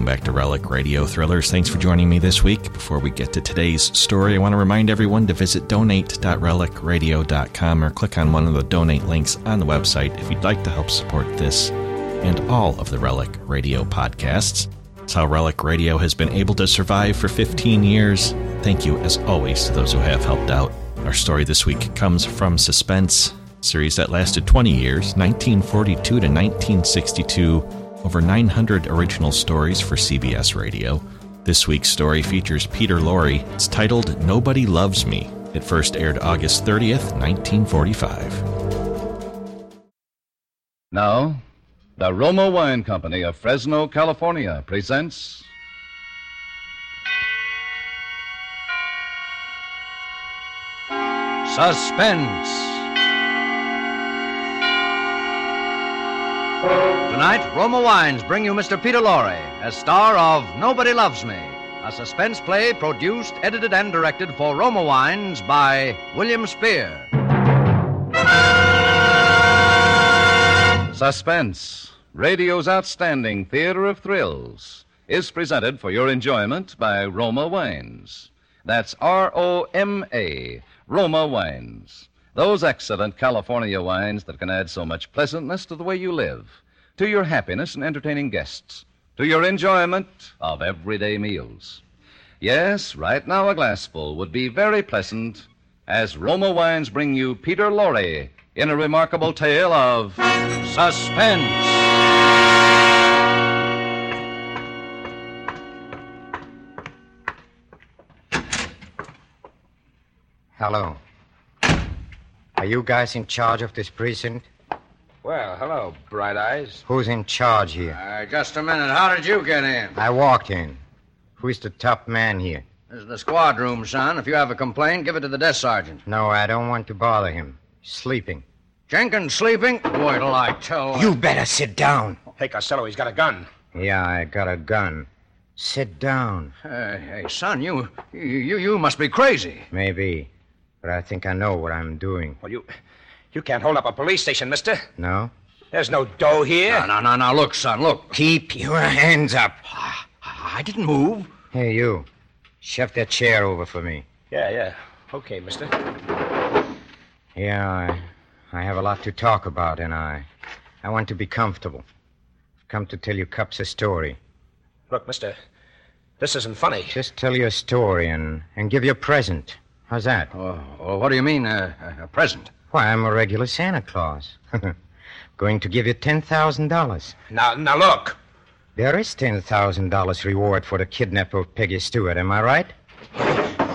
Welcome back to Relic Radio Thrillers. Thanks for joining me this week. Before we get to today's story, I want to remind everyone to visit donate.relicradio.com or click on one of the donate links on the website if you'd like to help support this and all of the Relic Radio podcasts. It's how Relic Radio has been able to survive for 15 years. Thank you, as always, to those who have helped out. Our story this week comes from Suspense, series that lasted 20 years, 1942 to 1962 over 900 original stories for CBS Radio. This week's story features Peter Lorre. It's titled Nobody Loves Me. It first aired August 30th, 1945. Now, the Roma Wine Company of Fresno, California presents. Suspense. Tonight, Roma Wines bring you Mr. Peter Lorre as star of Nobody Loves Me, a suspense play produced, edited, and directed for Roma Wines by William Spier. Suspense, radio's outstanding theater of thrills, is presented for your enjoyment by Roma Wines. That's R O M A, Roma Wines. Those excellent California wines that can add so much pleasantness to the way you live, to your happiness in entertaining guests, to your enjoyment of everyday meals. Yes, right now a glassful would be very pleasant as Roma Wines bring you Peter Lorre in a remarkable tale of suspense. Hello. Are you guys in charge of this precinct? Well, hello, Bright Eyes. Who's in charge here? Uh, just a minute. How did you get in? I walked in. Who's the top man here? This is the squad room, son. If you have a complaint, give it to the desk sergeant. No, I don't want to bother him. He's sleeping. Jenkins sleeping? Wait till I tell. You better sit down. Hey, Costello, he's got a gun. Yeah, I got a gun. Sit down. Hey, hey, son, you, you, you must be crazy. Maybe. But I think I know what I'm doing. Well, you, you can't hold up a police station, mister. No? There's no dough here. No, no, no, no. Look, son, look. Keep your hands up. I didn't move. Hey, you. Shove that chair over for me. Yeah, yeah. Okay, mister. Yeah, I, I have a lot to talk about, and I, I want to be comfortable. I've come to tell you Cup's a story. Look, mister, this isn't funny. Just tell your story and, and give you a present. How's that? Oh, well, what do you mean, uh, a present? Why, I'm a regular Santa Claus. Going to give you $10,000. Now, now look. There is $10,000 reward for the kidnapper of Peggy Stewart, am I right?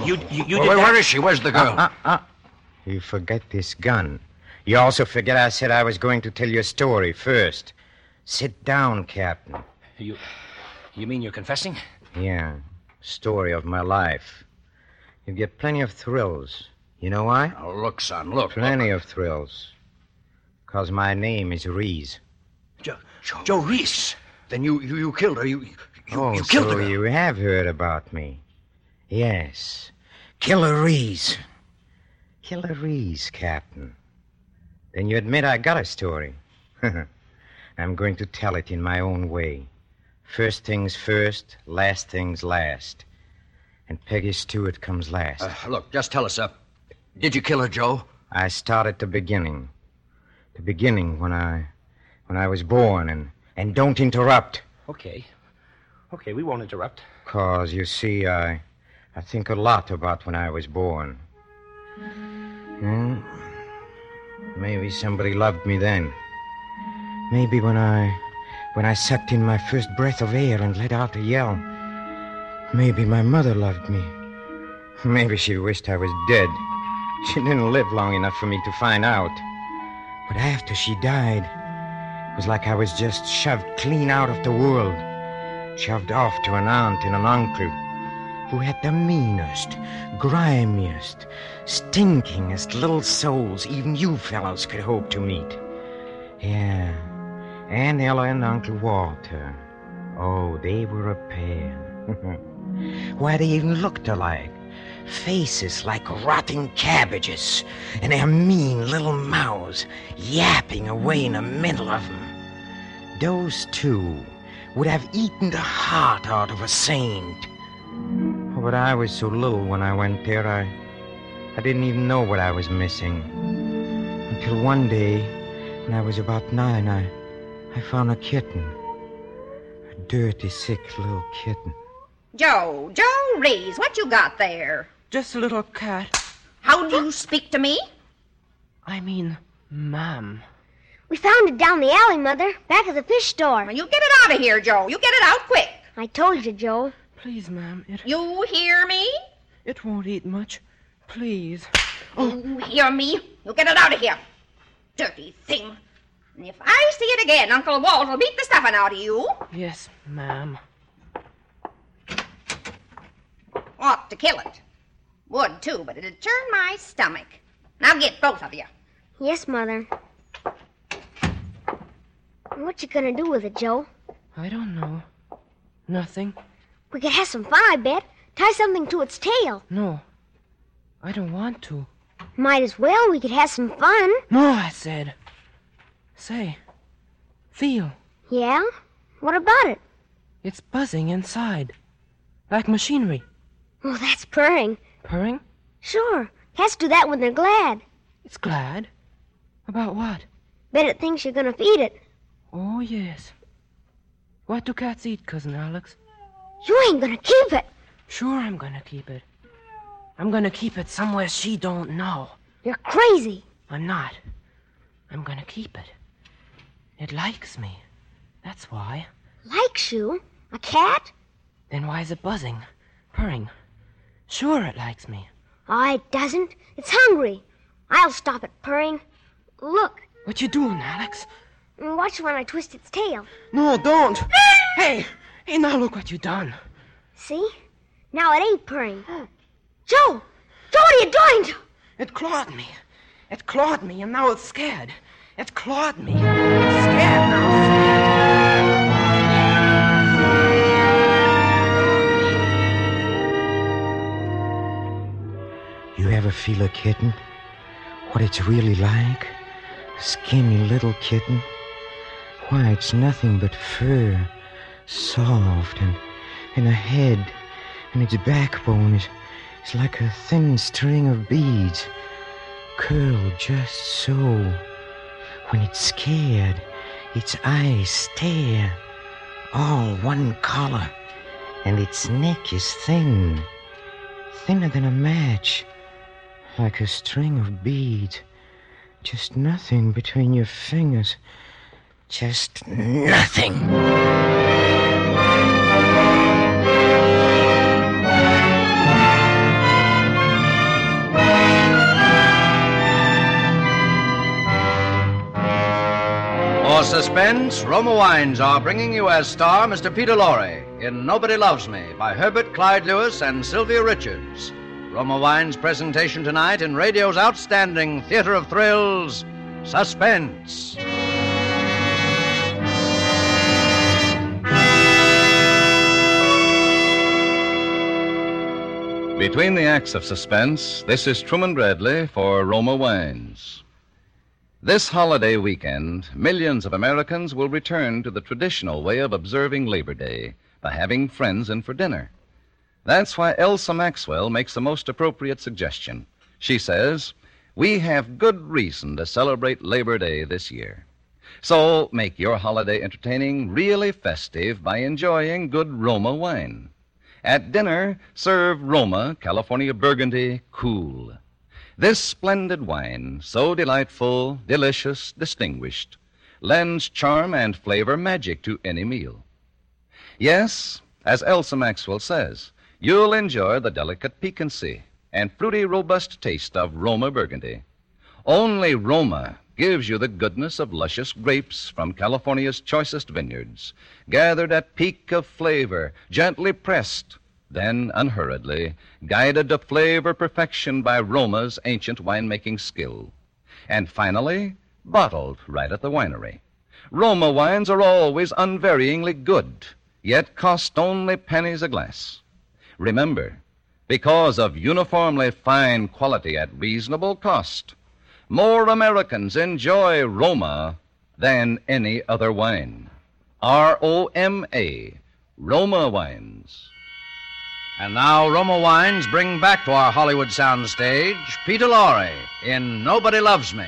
You, you, you Wait, did where that- is she? Where's the girl? Uh, uh. You forget this gun. You also forget I said I was going to tell you a story first. Sit down, Captain. You, you mean you're confessing? Yeah, story of my life. You get plenty of thrills. You know why? Oh, look, son, look. Plenty of thrills. Because my name is Reese. Joe, Joe Reese. Then you, you, you killed her. You, you, oh, you killed so her. you have heard about me. Yes. Killer Reese. Killer Reese, Captain. Then you admit I got a story. I'm going to tell it in my own way. First things first, last things last. And Peggy Stewart comes last. Uh, look, just tell us, uh, did you kill her, Joe? I start at the beginning. The beginning when I when I was born and and don't interrupt. Okay. Okay, we won't interrupt. Cause you see, I I think a lot about when I was born. Hmm? Maybe somebody loved me then. Maybe when I when I sucked in my first breath of air and let out a yell. Maybe my mother loved me. Maybe she wished I was dead. She didn't live long enough for me to find out. But after she died, it was like I was just shoved clean out of the world. Shoved off to an aunt and an uncle who had the meanest, grimiest, stinkingest little souls even you fellows could hope to meet. Yeah, Aunt Ella and Uncle Walter. Oh, they were a pair. Why, they even looked alike. Faces like rotting cabbages, and their mean little mouths yapping away in the middle of them. Those two would have eaten the heart out of a saint. But I was so little when I went there, I, I didn't even know what I was missing. Until one day, when I was about nine, I, I found a kitten. A dirty, sick little kitten. Joe, Joe Reese, what you got there? Just a little cat. How do you speak to me? I mean, ma'am. We found it down the alley, Mother, back of the fish store. Now, you get it out of here, Joe. You get it out quick. I told you, Joe. Please, ma'am. It You hear me? it won't eat much. Please. Oh. You hear me? You get it out of here. Dirty thing. And if I see it again, Uncle Walt will beat the stuffing out of you. Yes, ma'am. Ought to kill it. Would, too, but it'd turn my stomach. Now get both of you. Yes, Mother. What you gonna do with it, Joe? I don't know. Nothing. We could have some fun, I bet. Tie something to its tail. No. I don't want to. Might as well. We could have some fun. No, I said. Say. Feel. Yeah? What about it? It's buzzing inside. Like machinery. Oh, that's purring. Purring? Sure. Cats do that when they're glad. It's glad. About what? Bet it thinks you're gonna feed it. Oh, yes. What do cats eat, Cousin Alex? You ain't gonna keep it. Sure, I'm gonna keep it. I'm gonna keep it somewhere she don't know. You're crazy. I'm not. I'm gonna keep it. It likes me. That's why. Likes you? A cat? Then why is it buzzing? Purring? Sure, it likes me. Oh, it doesn't. It's hungry. I'll stop it purring. Look. What you doing, Alex? Watch when I twist its tail. No, don't. hey! Hey, now look what you done. See? Now it ain't purring. Joe! Joe, what are you doing? It clawed me. It clawed me, and now it's scared. It clawed me. It's scared now. Ever feel a kitten? What it's really like? Skinny little kitten? Why, it's nothing but fur. Soft and, and a head. And its backbone is, is like a thin string of beads. Curled just so. When it's scared, its eyes stare. All one color. And its neck is thin. Thinner than a match like a string of beads. Just nothing between your fingers. Just nothing. For suspense, Roma Wines are bringing you as star Mr. Peter Lorre in Nobody Loves Me by Herbert Clyde Lewis and Sylvia Richards. Roma Wines' presentation tonight in radio's outstanding theater of thrills, Suspense. Between the acts of suspense, this is Truman Bradley for Roma Wines. This holiday weekend, millions of Americans will return to the traditional way of observing Labor Day by having friends in for dinner. That's why Elsa Maxwell makes the most appropriate suggestion. She says, We have good reason to celebrate Labor Day this year. So make your holiday entertaining really festive by enjoying good Roma wine. At dinner, serve Roma California Burgundy cool. This splendid wine, so delightful, delicious, distinguished, lends charm and flavor magic to any meal. Yes, as Elsa Maxwell says, you'll enjoy the delicate piquancy and fruity, robust taste of Roma Burgundy. Only Roma gives you the goodness of luscious grapes from California's choicest vineyards, gathered at peak of flavor, gently pressed, then unhurriedly, guided to flavor perfection by Roma's ancient winemaking skill, and finally, bottled right at the winery. Roma wines are always unvaryingly good, yet cost only pennies a glass. Remember, because of uniformly fine quality at reasonable cost, more Americans enjoy Roma than any other wine. R O M A, Roma Wines. And now Roma Wines bring back to our Hollywood soundstage Peter Lorre in Nobody Loves Me,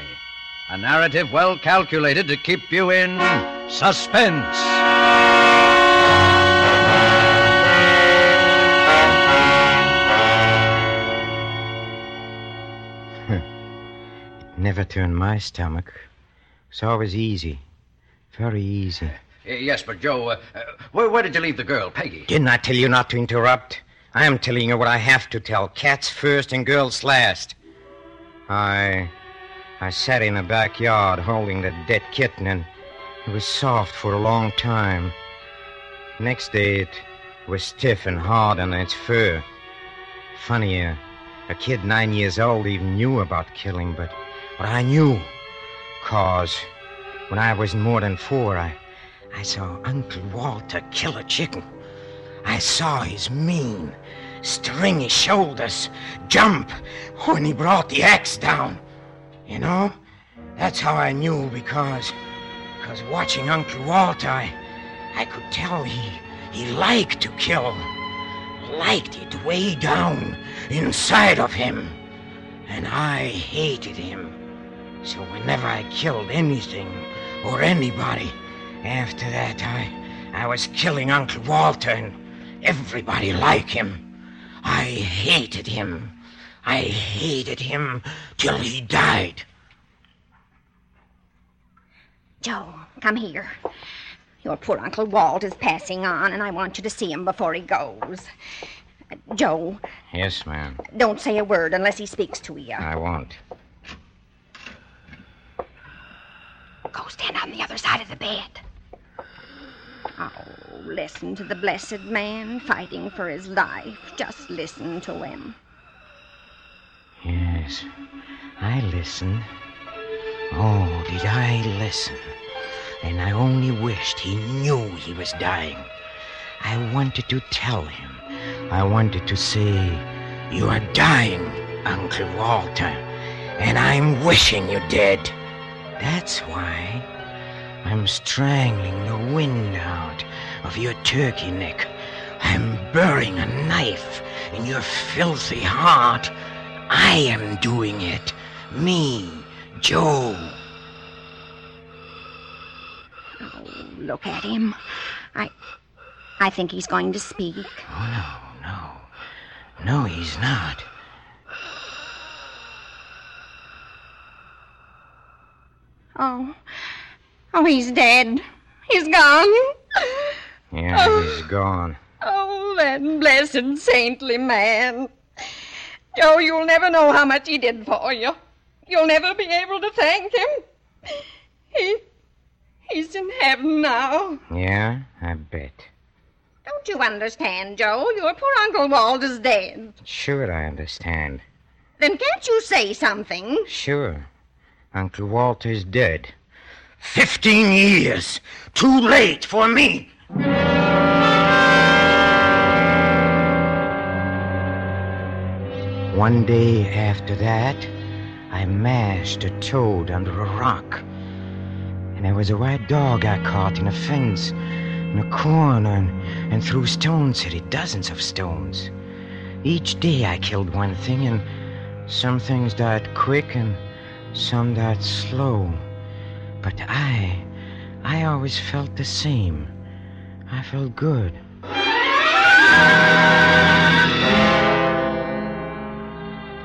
a narrative well calculated to keep you in suspense. Never turned my stomach. It's always easy. Very easy. Uh, yes, but Joe, uh, uh, where, where did you leave the girl, Peggy? Didn't I tell you not to interrupt? I am telling you what I have to tell. Cats first and girls last. I. I sat in the backyard holding the dead kitten, and it was soft for a long time. Next day, it was stiff and hard on its fur. Funny, a kid nine years old even knew about killing, but, but I knew. Cause when I was more than four, I, I saw Uncle Walter kill a chicken. I saw his mean, stringy shoulders jump when he brought the axe down. You know, that's how I knew because, because watching Uncle Walter, I, I could tell he, he liked to kill, liked it way down inside of him, and I hated him. So whenever I killed anything or anybody, after that I, I was killing Uncle Walter and everybody like him. I hated him. I hated him till he died. Joe, come here. Your poor Uncle Walt is passing on, and I want you to see him before he goes. Joe, Yes, ma'am. don't say a word unless he speaks to you. I won't. Go stand on the other side of the bed. Oh, listen to the blessed man fighting for his life. Just listen to him. Yes, I listened. Oh, did I listen? And I only wished he knew he was dying. I wanted to tell him. I wanted to say, You are dying, Uncle Walter, and I'm wishing you dead. That's why I'm strangling the wind out of your turkey neck. I'm burying a knife in your filthy heart. I am doing it. Me, Joe. Oh, look at him. I. I think he's going to speak. Oh, no, no. No, he's not. Oh. Oh, he's dead. He's gone. Yeah, oh. he's gone. Oh, that blessed saintly man. Joe, you'll never know how much he did for you. You'll never be able to thank him. He. He's in heaven now. Yeah, I bet. Don't you understand, Joe? Your poor Uncle Walt is dead. Sure, I understand. Then can't you say something? Sure. Uncle Walter is dead. Fifteen years! Too late for me! One day after that, I mashed a toad under a rock. And there was a white dog I caught in a fence, in a corner, and, and threw stones at it, dozens of stones. Each day I killed one thing, and some things died quick, and some that slow. But I, I always felt the same. I felt good.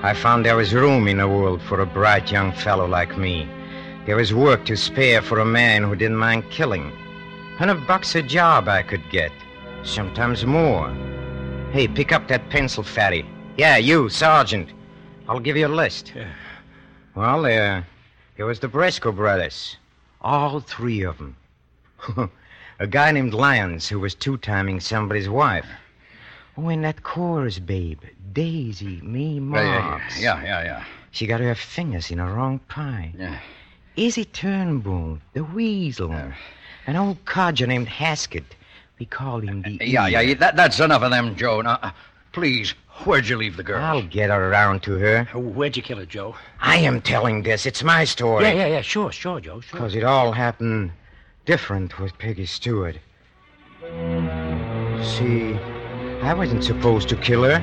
I found there was room in the world for a bright young fellow like me. There was work to spare for a man who didn't mind killing. Hundred bucks a job I could get. Sometimes more. Hey, pick up that pencil, fatty. Yeah, you, Sergeant. I'll give you a list. Well, there, there was the Bresco brothers. All three of them. a guy named Lyons who was two-timing somebody's wife. Oh, and that chorus babe, Daisy, me, Yeah, Marks. yeah, yeah, yeah, yeah. She got her fingers in the wrong pie. Yeah. Izzy Turnbull, the weasel. An old codger named Haskett. We call him the Yeah, yeah, yeah, that, that's enough of them, Joe. Now, uh, please, where'd you leave the girl? I'll get her around to her. Where'd you kill her, Joe? I am telling this. It's my story. Yeah, yeah, yeah. Sure, sure, Joe. Sure. Because it all happened different with Peggy Stewart. See, I wasn't supposed to kill her.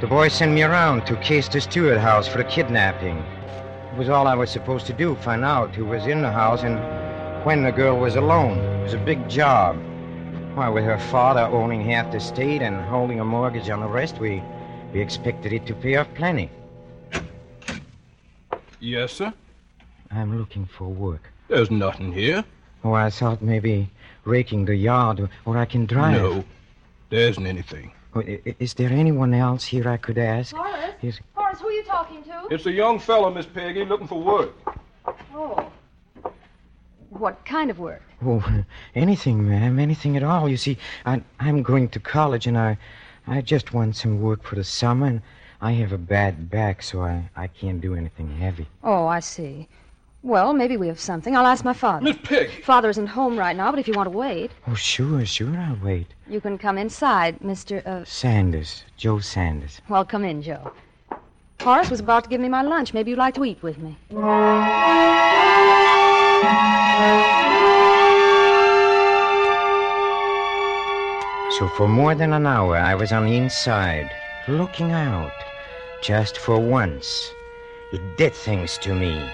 The boy sent me around to case the Stewart house for a kidnapping. It was all I was supposed to do, find out who was in the house and when the girl was alone. It was a big job. Why, with her father owning half the state and holding a mortgage on the rest, we, we expected it to pay off plenty. Yes, sir? I'm looking for work. There's nothing here. Oh, I thought maybe raking the yard or, or I can drive. No, there isn't anything. Oh, i- i- is there anyone else here I could ask? Horace? Yes. Horace, who are you talking to? It's a young fellow, Miss Peggy, looking for work. Oh. What kind of work? Oh, anything, ma'am, anything at all. You see, I, I'm going to college and I, I just want some work for the summer and I have a bad back, so I, I can't do anything heavy. Oh, I see. Well, maybe we have something. I'll ask my father. Miss Peggy. Father isn't home right now, but if you want to wait, Oh, sure, sure, I'll wait. you can come inside, Mr. Uh, Sanders, Joe Sanders. well, come in, Joe. Horace was about to give me my lunch. Maybe you'd like to eat with me. So for more than an hour, I was on the inside, looking out, just for once. It did things to me.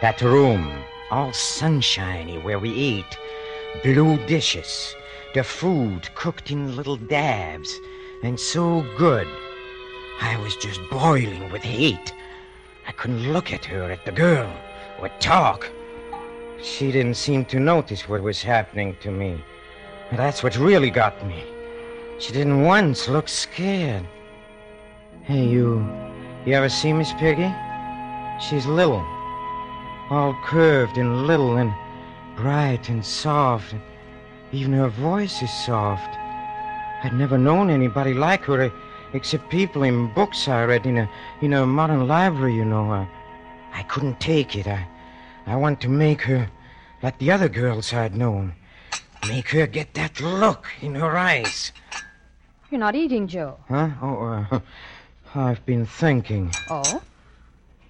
That room, all sunshiny where we ate, blue dishes, the food cooked in little dabs, and so good. I was just boiling with hate. I couldn't look at her, at the girl, or talk. She didn't seem to notice what was happening to me. That's what really got me. She didn't once look scared. Hey, you. You ever see Miss Peggy? She's little. All curved and little and bright and soft. Even her voice is soft. I'd never known anybody like her except people in books I read in a in a modern library, you know. I, I couldn't take it. I I want to make her like the other girls I'd known. Make her get that look in her eyes. You're not eating, Joe. Huh? Oh, uh, I've been thinking. Oh?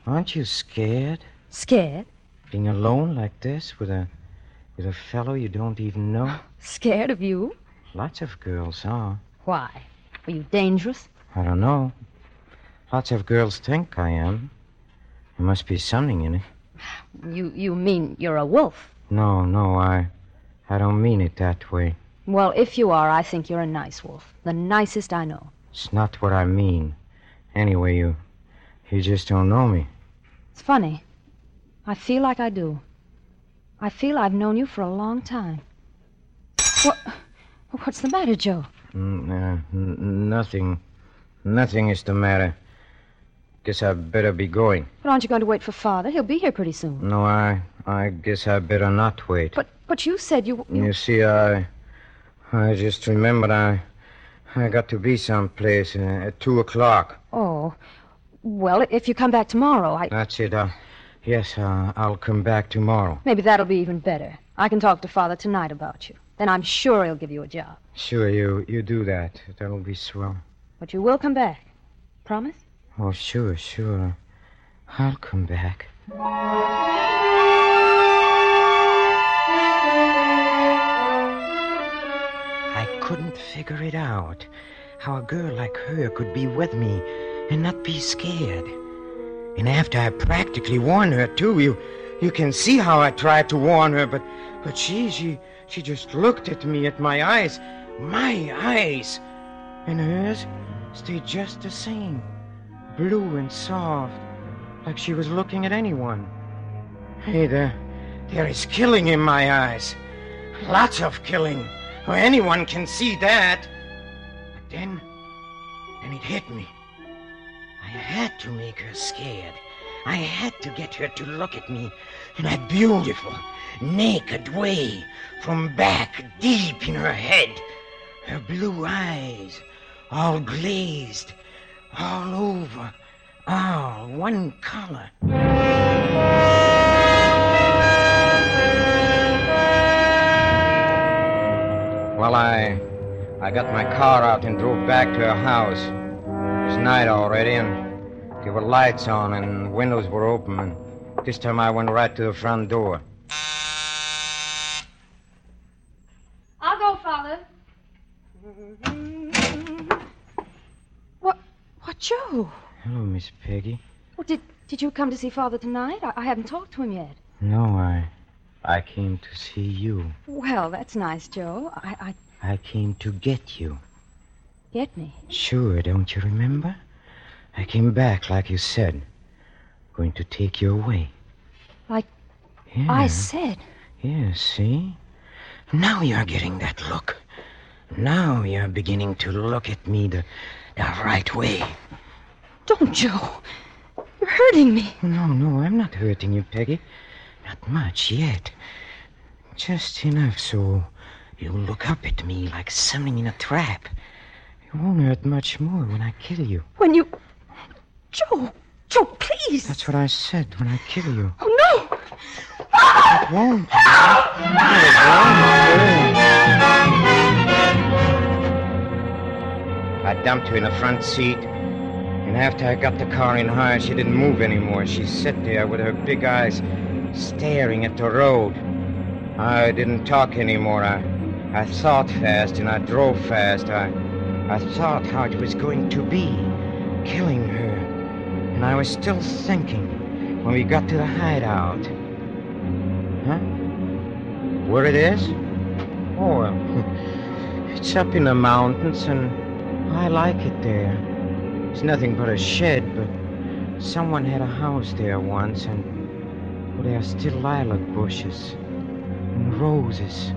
Aren't you scared? Scared? Being alone like this with a with a fellow you don't even know? Scared of you? Lots of girls are. Why? Are you dangerous? I don't know. Lots of girls think I am. There must be something in it. You you mean you're a wolf? No, no, I I don't mean it that way. Well, if you are, I think you're a nice wolf. The nicest I know. It's not what I mean. Anyway, you you just don't know me. It's funny. I feel like I do. I feel I've known you for a long time. What? What's the matter, Joe? Mm, uh, n- nothing. Nothing is the matter. Guess I'd better be going. But aren't you going to wait for Father? He'll be here pretty soon. No, I I guess I better not wait. But but you said you. you... You see, I I just remembered I I got to be someplace uh, at two o'clock. Oh. Well, if you come back tomorrow, I That's it. Uh, yes, uh, I'll come back tomorrow. maybe that'll be even better. I can talk to Father tonight about you. Then I'm sure he'll give you a job. Sure, you you do that. That'll be swell. But you will come back. Promise? Oh, sure, sure. I'll come back. I couldn't figure it out. How a girl like her could be with me and not be scared. And after I practically warned her too, you you can see how I tried to warn her, but but she she she just looked at me at my eyes. My eyes. And hers stayed just the same. Blue and soft. Like she was looking at anyone. Hey, there there is killing in my eyes. Lots of killing. Anyone can see that. But then, then it hit me. I had to make her scared. I had to get her to look at me in that beautiful, naked way from back deep in her head. Her blue eyes, all glazed, all over, all one color. Well, I I got my car out and drove back to her house. It was night already, and there were lights on and windows were open. And this time I went right to the front door. Hello, Miss Peggy. Oh, did, did you come to see Father tonight? I, I haven't talked to him yet. No, I. I came to see you. Well, that's nice, Joe. I, I I came to get you. get me. Sure, don't you remember? I came back like you said. Going to take you away. Like Yeah. I said. Yeah, see? Now you're getting that look. Now you're beginning to look at me the, the right way. Don't, Joe. You're hurting me. Oh, no, no, I'm not hurting you, Peggy. Not much yet. Just enough so you'll look up at me like something in a trap. You won't hurt much more when I kill you. When you. Joe! Joe, please! That's what I said when I kill you. Oh, no! It won't. I dumped her in the front seat, and after I got the car in high, she didn't move anymore. She sat there with her big eyes staring at the road. I didn't talk anymore. I, I thought fast and I drove fast. I, I thought how it was going to be, killing her. And I was still thinking when we got to the hideout. Huh? Where it is? Oh, it's up in the mountains, and I like it there. It's nothing but a shed, but someone had a house there once, and well, there are still lilac bushes and roses.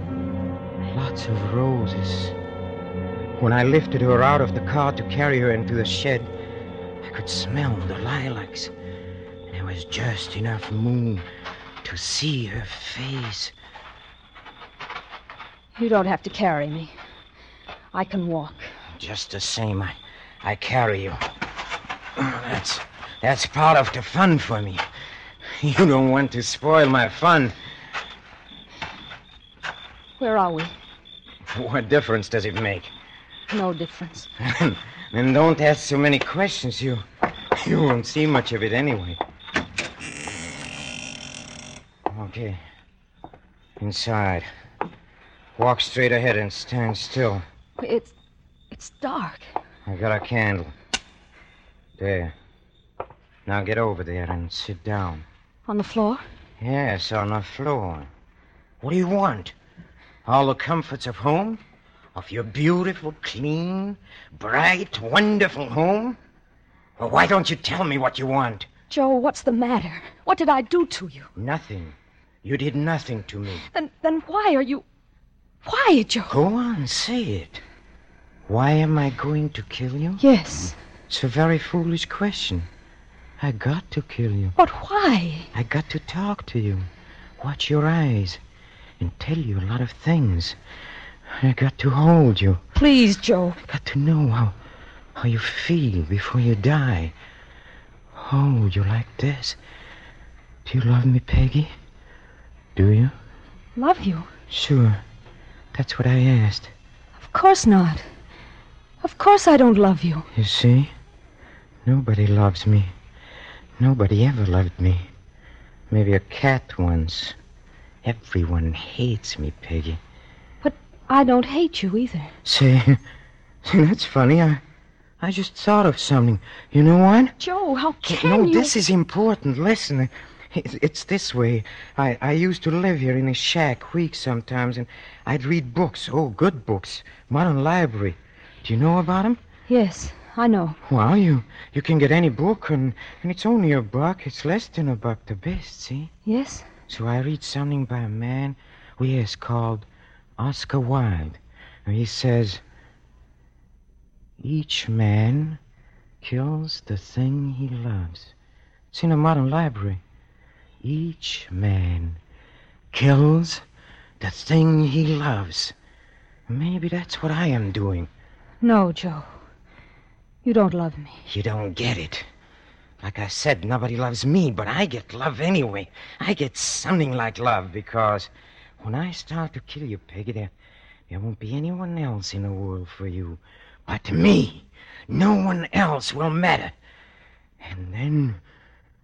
Lots of roses. When I lifted her out of the car to carry her into the shed, I could smell the lilacs. And there was just enough moon to see her face. You don't have to carry me. I can walk. Just the same, I, I carry you. That's that's part of the fun for me. You don't want to spoil my fun. Where are we? What difference does it make? No difference. then don't ask so many questions. You you won't see much of it anyway. Okay. Inside. Walk straight ahead and stand still. It's. It's dark. I got a candle. There. Now get over there and sit down. On the floor? Yes, on the floor. What do you want? All the comforts of home? Of your beautiful, clean, bright, wonderful home? Well, why don't you tell me what you want? Joe, what's the matter? What did I do to you? Nothing. You did nothing to me. Then, then why are you. Why, Joe? Go on, say it. Why am I going to kill you? Yes. It's a very foolish question. I got to kill you. But why? I got to talk to you, watch your eyes, and tell you a lot of things. I got to hold you. Please, Joe. I got to know how, how you feel before you die. Hold you like this. Do you love me, Peggy? Do you? Love you? Sure. That's what I asked. Of course not. Of course I don't love you. You see? Nobody loves me. Nobody ever loved me. Maybe a cat once. Everyone hates me, Peggy. But I don't hate you either. See, see, that's funny. I, I just thought of something. You know what? Joe, how can no, you? No, this is important. Listen, it- it's this way. I, I used to live here in a shack weeks sometimes, and I'd read books. Oh, good books. Modern library. Do you know about him? Yes, I know. Well, you you can get any book, and, and it's only a buck. It's less than a buck, the best, see? Yes? So I read something by a man, well, yes, called Oscar Wilde. And he says, Each man kills the thing he loves. It's in a modern library. Each man kills the thing he loves. Maybe that's what I am doing. No, Joe. You don't love me. You don't get it. Like I said, nobody loves me, but I get love anyway. I get something like love because when I start to kill you, Peggy, there, there won't be anyone else in the world for you but me. No one else will matter. And then,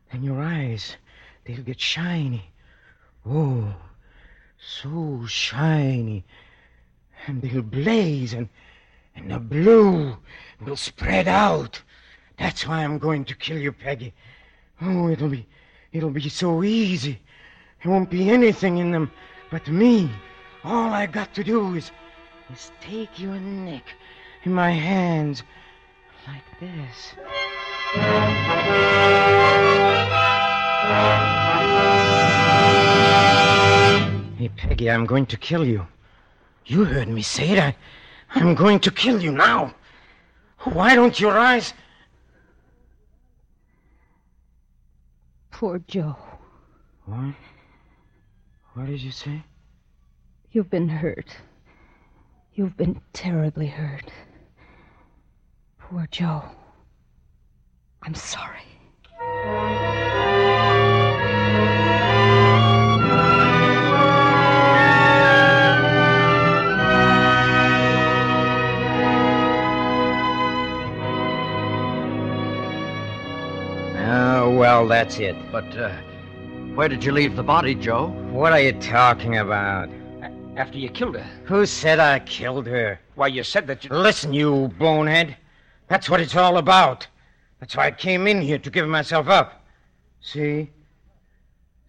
then your eyes, they'll get shiny. Oh, so shiny. And they'll blaze, and, and the blue will spread out. That's why I'm going to kill you, Peggy. Oh, it'll be it'll be so easy. There won't be anything in them but me. All I got to do is is take your neck in my hands like this. Hey, Peggy, I'm going to kill you. You heard me say it. I, I'm going to kill you now. Why don't you rise? Poor Joe. What? What did you say? You've been hurt. You've been terribly hurt. Poor Joe. I'm sorry. That's it. But, uh, where did you leave the body, Joe? What are you talking about? After you killed her. Who said I killed her? Why, you said that you. Listen, you bonehead. That's what it's all about. That's why I came in here to give myself up. See?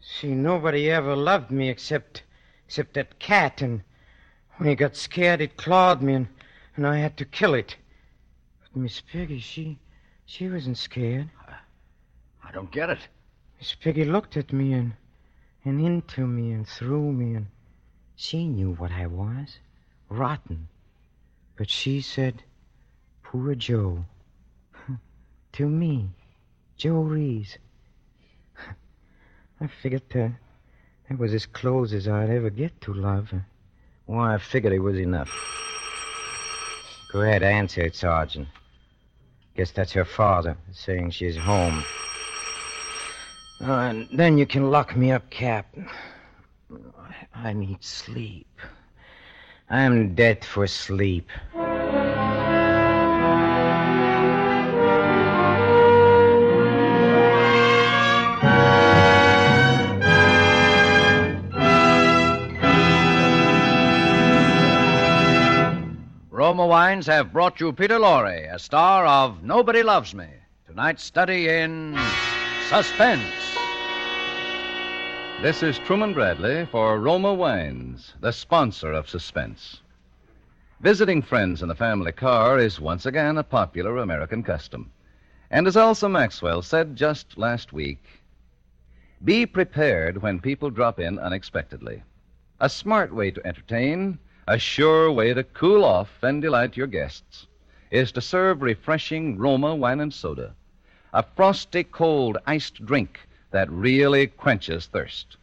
See, nobody ever loved me except except that cat, and when he got scared it clawed me and, and I had to kill it. But Miss Peggy, she she wasn't scared. I don't get it. Miss Peggy looked at me and and into me and through me and she knew what I was. Rotten. But she said, Poor Joe. to me, Joe Reese. I figured that, that was as close as I'd ever get to love. Well, I figured it was enough. Go ahead, answer it, Sergeant. Guess that's her father saying she's home. Uh, and then you can lock me up, Captain. I need sleep. I'm dead for sleep. Roma Wines have brought you Peter Lorre, a star of Nobody Loves Me. Tonight's study in suspense. This is Truman Bradley for Roma Wines, the sponsor of Suspense. Visiting friends in the family car is once again a popular American custom. And as Elsa Maxwell said just last week, be prepared when people drop in unexpectedly. A smart way to entertain, a sure way to cool off and delight your guests, is to serve refreshing Roma wine and soda, a frosty cold iced drink that really quenches thirst.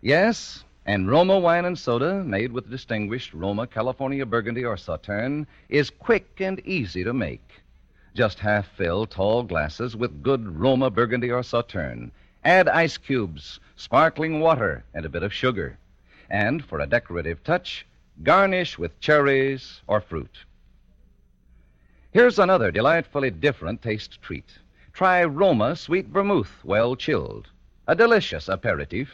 Yes, and Roma wine and soda, made with distinguished Roma California Burgundy or Sauterne, is quick and easy to make. Just half fill tall glasses with good Roma Burgundy or Sauterne. Add ice cubes, sparkling water, and a bit of sugar. And for a decorative touch, garnish with cherries or fruit. Here's another delightfully different taste treat. Try Roma Sweet Vermouth, well chilled. A delicious aperitif.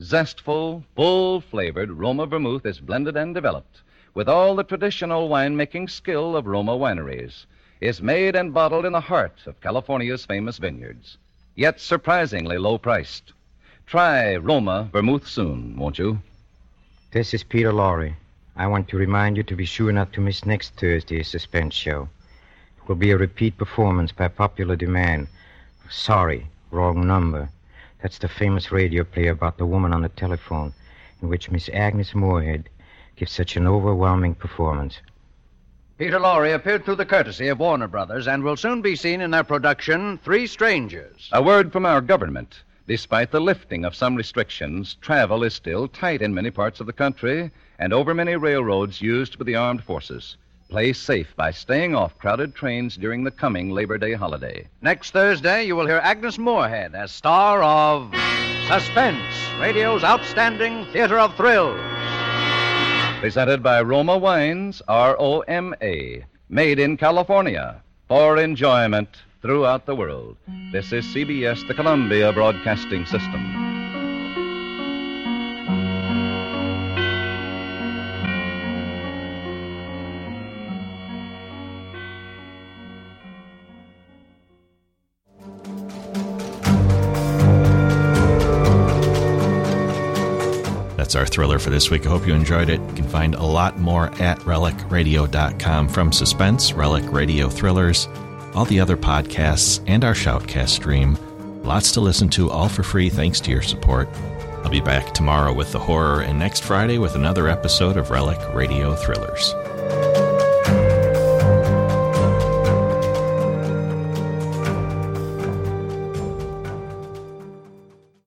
Zestful, full flavored Roma Vermouth is blended and developed with all the traditional winemaking skill of Roma wineries. Is made and bottled in the heart of California's famous vineyards, yet surprisingly low priced. Try Roma Vermouth soon, won't you? This is Peter Lorre. I want to remind you to be sure not to miss next Thursday's suspense show. It will be a repeat performance by popular demand. Sorry, wrong number. That's the famous radio play about the woman on the telephone, in which Miss Agnes Moorehead gives such an overwhelming performance. Peter Lorre appeared through the courtesy of Warner Brothers and will soon be seen in their production, Three Strangers. A word from our government. Despite the lifting of some restrictions, travel is still tight in many parts of the country and over many railroads used by the armed forces. Play safe by staying off crowded trains during the coming Labor Day holiday. Next Thursday, you will hear Agnes Moorehead as star of Suspense, radio's outstanding theater of thrills. Presented by Roma Wines, R O M A, made in California for enjoyment throughout the world. This is CBS, the Columbia Broadcasting System. Our thriller for this week. I hope you enjoyed it. You can find a lot more at relicradio.com from Suspense, Relic Radio Thrillers, all the other podcasts, and our Shoutcast stream. Lots to listen to, all for free, thanks to your support. I'll be back tomorrow with the horror, and next Friday with another episode of Relic Radio Thrillers.